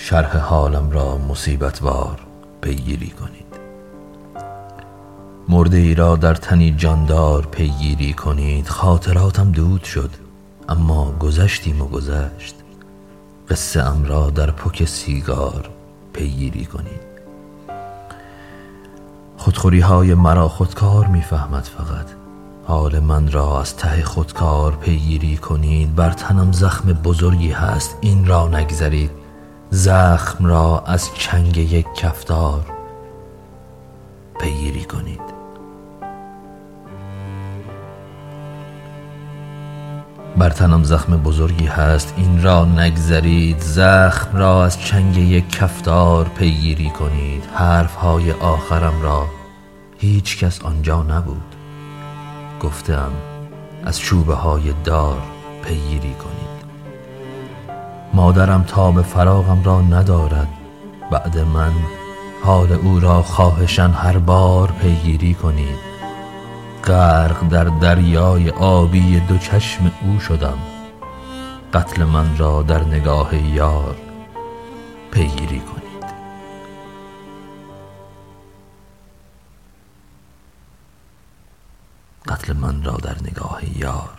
شرح حالم را مصیبت وار پیگیری کنید. مرده ای را در تنی جاندار پیگیری کنید. خاطراتم دود شد اما گذشتیم و گذشت. قصه ام را در پک سیگار پیگیری کنید. خودخوری های مرا خودکار می‌فهمد فقط. حال من را از ته خودکار پیگیری کنید. بر تنم زخم بزرگی هست. این را نگذرید. زخم را از چنگ یک کفتار پیگیری کنید. بر تنم زخم بزرگی هست این را نگذرید. زخم را از چنگ یک کفتار پیگیری کنید. حرف های آخرم را هیچ کس آنجا نبود. گفتم از چوبه های دار پیگیری کنید. مادرم تاب فراغم را ندارد. بعد من حال او را خواهشن هر بار پیگیری کنید. غرق در دریای آبی دو چشم او شدم. قتل من را در نگاه یار پیگیری کنید. قتل من را در نگاه یار.